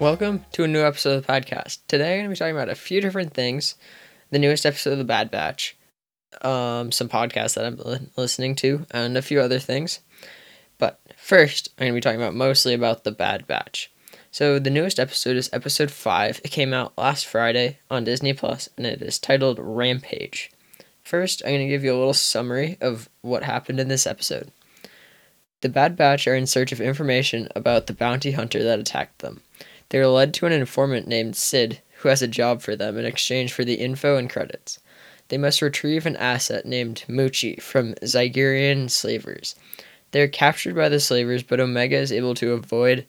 Welcome to a new episode of the podcast. Today I'm going to be talking about a few different things. The newest episode of The Bad Batch, um, some podcasts that I'm li- listening to, and a few other things. But first, I'm going to be talking about mostly about The Bad Batch. So the newest episode is episode 5. It came out last Friday on Disney Plus, and it is titled Rampage. First, I'm going to give you a little summary of what happened in this episode. The Bad Batch are in search of information about the bounty hunter that attacked them. They are led to an informant named Sid, who has a job for them in exchange for the info and credits. They must retrieve an asset named Muchi from Zygerian slavers. They are captured by the slavers, but Omega is able to avoid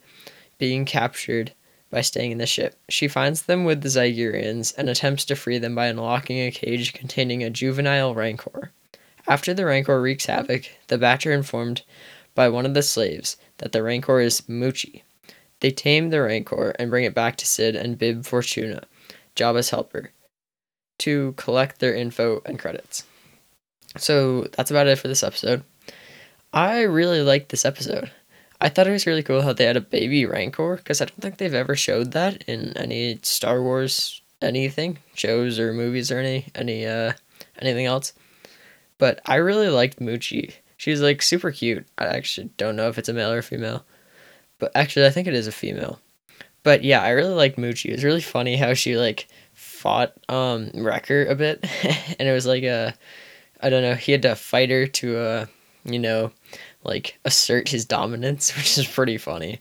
being captured by staying in the ship. She finds them with the Zygerians and attempts to free them by unlocking a cage containing a juvenile Rancor. After the Rancor wreaks havoc, the Batch are informed by one of the slaves that the Rancor is Muchi. They tame the Rancor and bring it back to Sid and Bib Fortuna, Jabba's helper, to collect their info and credits. So that's about it for this episode. I really liked this episode. I thought it was really cool how they had a baby Rancor because I don't think they've ever showed that in any Star Wars anything, shows or movies or any any uh anything else. But I really liked Muchi. She's like super cute. I actually don't know if it's a male or female. But actually I think it is a female. But yeah, I really liked Muchi. It was really funny how she like fought um Wrecker a bit and it was like a I don't know, he had to fight her to uh you know like assert his dominance, which is pretty funny.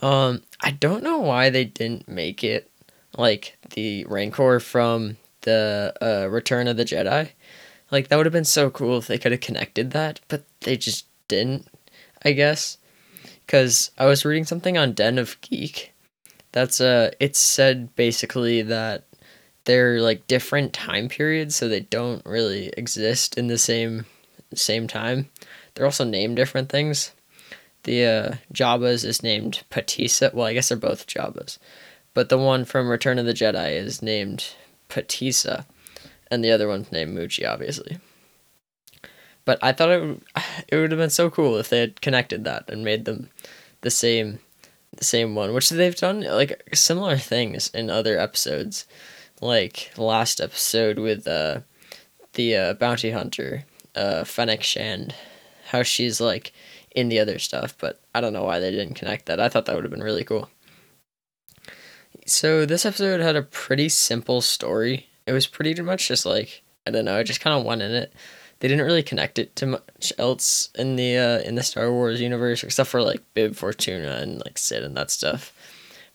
Um, I don't know why they didn't make it like the Rancor from the uh, Return of the Jedi. Like that would have been so cool if they could have connected that, but they just didn't. I guess because I was reading something on Den of Geek. That's uh, it said basically that they're like different time periods, so they don't really exist in the same same time. They're also named different things. The uh, Jabba's is named Pateesa. Well, I guess they're both Jabba's. But the one from Return of the Jedi is named Pateesa. And the other one's named Muchi, obviously. But I thought it would, it would have been so cool if they had connected that and made them the same the same one, which they've done like similar things in other episodes. Like last episode with uh, the uh, bounty hunter, uh, Fennec Shand how she's like in the other stuff, but I don't know why they didn't connect that. I thought that would have been really cool. So this episode had a pretty simple story. It was pretty much just like I don't know, I just kind of went in it. They didn't really connect it to much else in the uh, in the Star Wars universe except for like Bib Fortuna and like Sid and that stuff.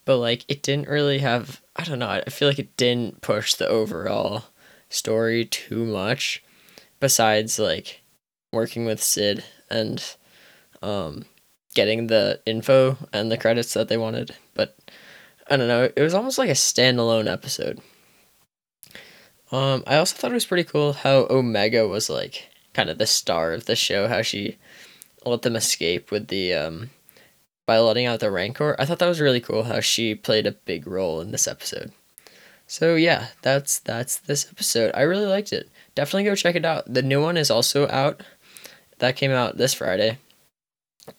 But like it didn't really have I don't know, I feel like it didn't push the overall story too much besides like working with Sid and um, getting the info and the credits that they wanted. But I don't know, it was almost like a standalone episode. Um, I also thought it was pretty cool how Omega was like kind of the star of the show, how she let them escape with the um, by letting out the Rancor. I thought that was really cool how she played a big role in this episode. So yeah, that's that's this episode. I really liked it. Definitely go check it out. The new one is also out that came out this Friday.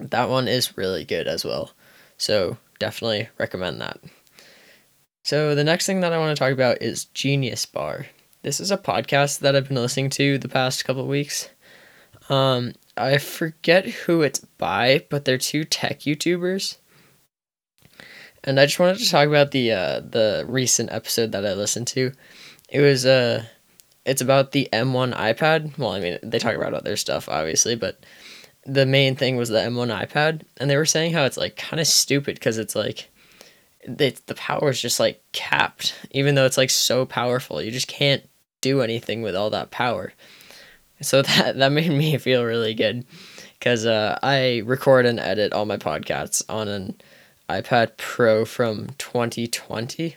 That one is really good as well. So definitely recommend that. So the next thing that I want to talk about is Genius Bar. This is a podcast that I've been listening to the past couple weeks. Um, I forget who it's by, but they're two tech YouTubers. And I just wanted to talk about the uh, the recent episode that I listened to. It was uh it's about the M1 iPad. Well, I mean, they talk about other stuff, obviously, but the main thing was the M1 iPad. And they were saying how it's like kind of stupid because it's like, they, the power is just like capped, even though it's like so powerful. You just can't do anything with all that power. So that, that made me feel really good because uh, I record and edit all my podcasts on an iPad Pro from 2020.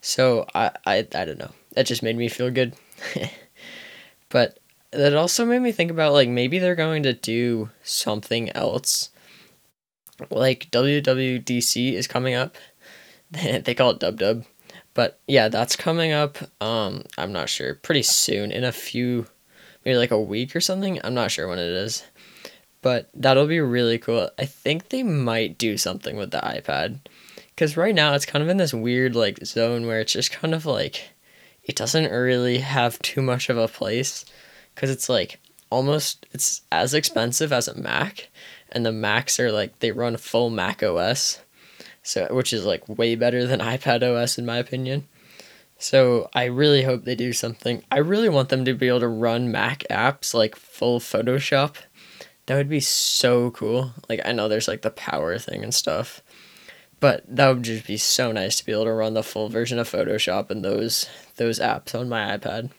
So I, I, I don't know. That just made me feel good. but that also made me think about like maybe they're going to do something else. Like WWDC is coming up. they call it Dub Dub. But yeah, that's coming up. Um, I'm not sure. Pretty soon, in a few, maybe like a week or something. I'm not sure when it is, but that'll be really cool. I think they might do something with the iPad, because right now it's kind of in this weird like zone where it's just kind of like it doesn't really have too much of a place because it's like almost it's as expensive as a Mac, and the Macs are like they run full Mac OS, so which is like way better than iPad OS in my opinion. So I really hope they do something. I really want them to be able to run Mac apps like full Photoshop. That would be so cool. Like I know there's like the power thing and stuff. But that would just be so nice to be able to run the full version of Photoshop and those those apps on my iPad.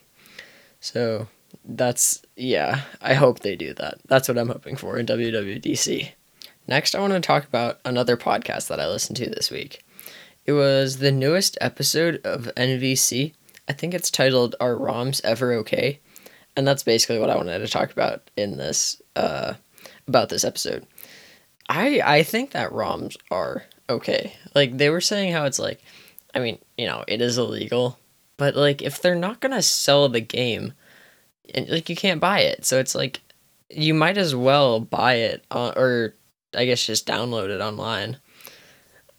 So that's yeah, I hope they do that. That's what I'm hoping for in WWDC. Next, I want to talk about another podcast that I listened to this week. It was the newest episode of NVC. I think it's titled "Are ROMs Ever Okay?" and that's basically what I wanted to talk about in this uh, about this episode. I I think that ROMs are okay. Like they were saying how it's like, I mean, you know, it is illegal, but like if they're not gonna sell the game, and like you can't buy it, so it's like you might as well buy it on, or I guess just download it online.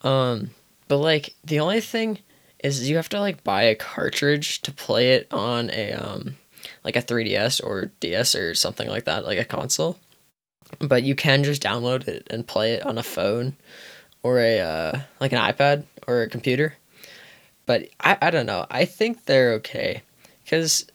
Um, but like the only thing is you have to like buy a cartridge to play it on a um like a 3DS or DS or something like that, like a console. But you can just download it and play it on a phone or a uh, like an iPad or a computer. But I, I don't know. I think they're okay because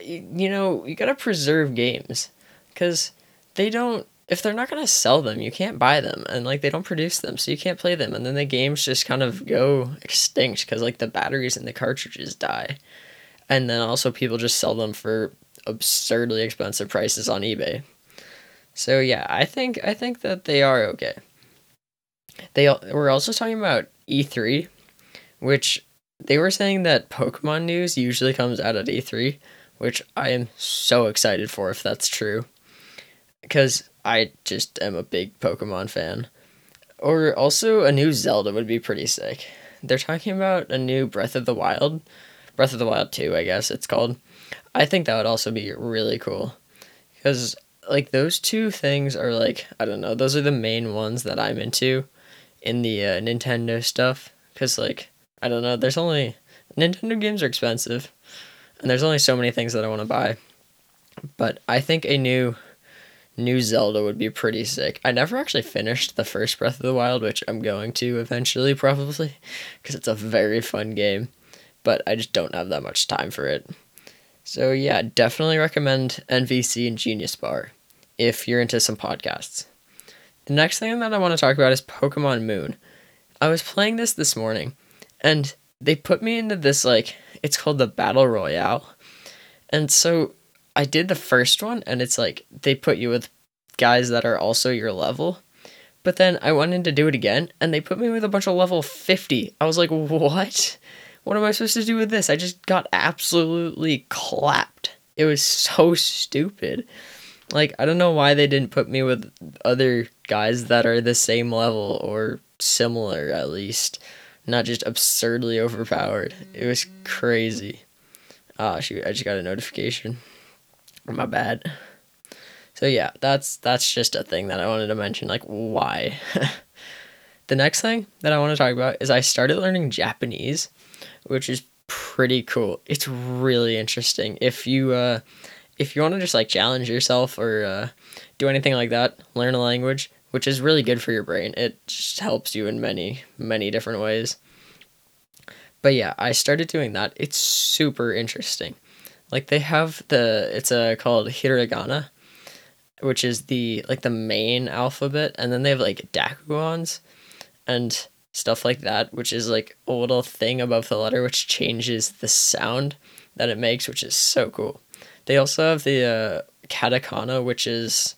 you know you gotta preserve games because they don't if they're not gonna sell them you can't buy them and like they don't produce them so you can't play them and then the games just kind of go extinct because like the batteries in the cartridges die. And then also people just sell them for absurdly expensive prices on ebay. So yeah i think i think that they are okay. They were also talking about E3, which they were saying that Pokemon news usually comes out at E3, which I am so excited for if that's true. Because I just am a big Pokemon fan. Or also a new Zelda would be pretty sick. They're talking about a new Breath of the Wild. Breath of the Wild 2, I guess it's called. I think that would also be really cool. Because, like, those two things are, like, I don't know, those are the main ones that I'm into in the uh, Nintendo stuff because like I don't know, there's only Nintendo games are expensive, and there's only so many things that I want to buy. But I think a new new Zelda would be pretty sick. I never actually finished the first Breath of the Wild, which I'm going to eventually probably because it's a very fun game, but I just don't have that much time for it. So yeah, definitely recommend NVC and Genius Bar if you're into some podcasts. The next thing that I want to talk about is Pokemon Moon. I was playing this this morning, and they put me into this like it's called the Battle Royale, and so I did the first one, and it's like they put you with guys that are also your level. But then I went in to do it again, and they put me with a bunch of level 50. I was like, what? What am I supposed to do with this? I just got absolutely clapped. It was so stupid. Like, I don't know why they didn't put me with other guys that are the same level or similar at least. Not just absurdly overpowered. It was crazy. Ah, oh, shoot, I just got a notification. My bad. So yeah, that's that's just a thing that I wanted to mention. Like, why? the next thing that I want to talk about is I started learning Japanese, which is pretty cool. It's really interesting. If you uh if you want to just like challenge yourself or uh, do anything like that, learn a language, which is really good for your brain. It just helps you in many, many different ways. But yeah, I started doing that. It's super interesting. Like they have the it's a called hiragana, which is the like the main alphabet, and then they have like dakuons and stuff like that, which is like a little thing above the letter which changes the sound that it makes, which is so cool. They also have the uh, katakana, which is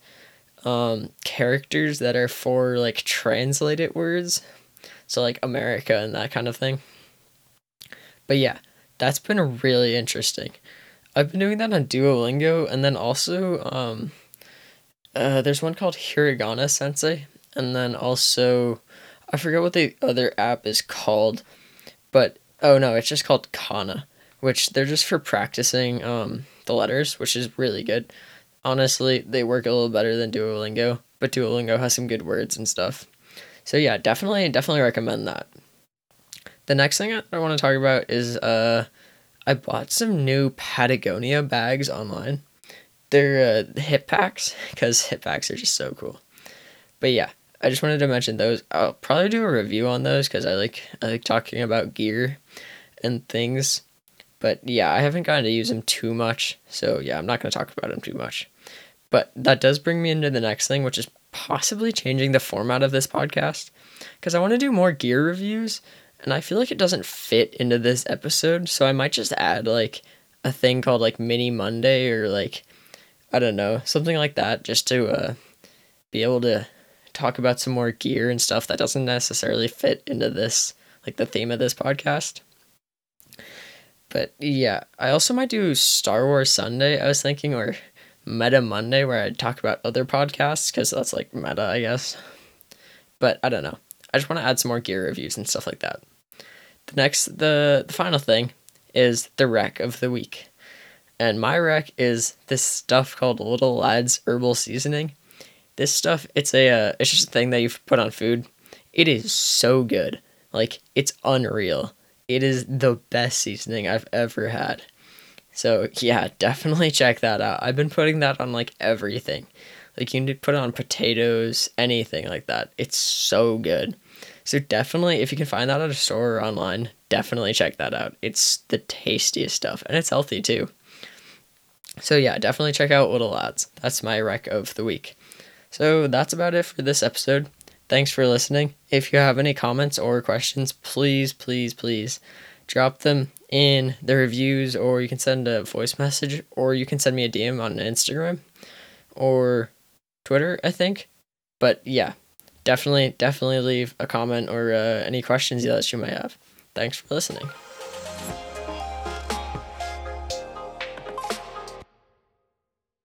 um, characters that are for like translated words. So like America and that kind of thing. But yeah, that's been really interesting. I've been doing that on Duolingo and then also um, uh, there's one called Hiragana Sensei and then also I forget what the other app is called, but oh no, it's just called Kana, which they're just for practicing um, the letters, which is really good. Honestly, they work a little better than Duolingo, but Duolingo has some good words and stuff. So yeah, definitely definitely recommend that. the next thing I want to talk about is uh, I bought some new Patagonia bags online. They're uh, hip packs because hip packs are just so cool. But yeah, I just wanted to mention those. I'll probably do a review on those because I like I like talking about gear and things. But yeah, I haven't gotten to use them too much, so yeah, I'm not to talk about them too much. But that does bring me into the next thing, which is possibly changing the format of this podcast because I want to do more gear reviews and I feel like it doesn't fit into this episode, so I might just add like a thing called like Mini Monday or like I don't know, something like that just to uh be able to talk about some more gear and stuff that doesn't necessarily fit into this like the theme of this podcast. But yeah, I also might do Star Wars Sunday, I was thinking, or Meta Monday, where I'd talk about other podcasts, because that's like meta, I guess. But I don't know. I just want to add some more gear reviews and stuff like that. Next, the, the final thing is the rec of the week. And my rec is this stuff called Little Lads Herbal Seasoning. This stuff, it's a, uh, it's just a thing that you put on food. It is so good. Like, it's unreal. It is the best seasoning I've ever had. So, yeah, definitely check that out. I've been putting that on like everything. Like, you can put it on potatoes, anything like that. It's so good. So, definitely, if you can find that at a store or online, definitely check that out. It's the tastiest stuff and it's healthy too. So, yeah, definitely check out Little Lads. That's my rec of the week. So, that's about it for this episode. Thanks for listening. If you have any comments or questions, please, please, please drop them in the reviews, or you can send a voice message, or you can send me a DM on Instagram or Twitter, I think. But yeah, definitely, definitely leave a comment or uh, any questions that you might have. Thanks for listening.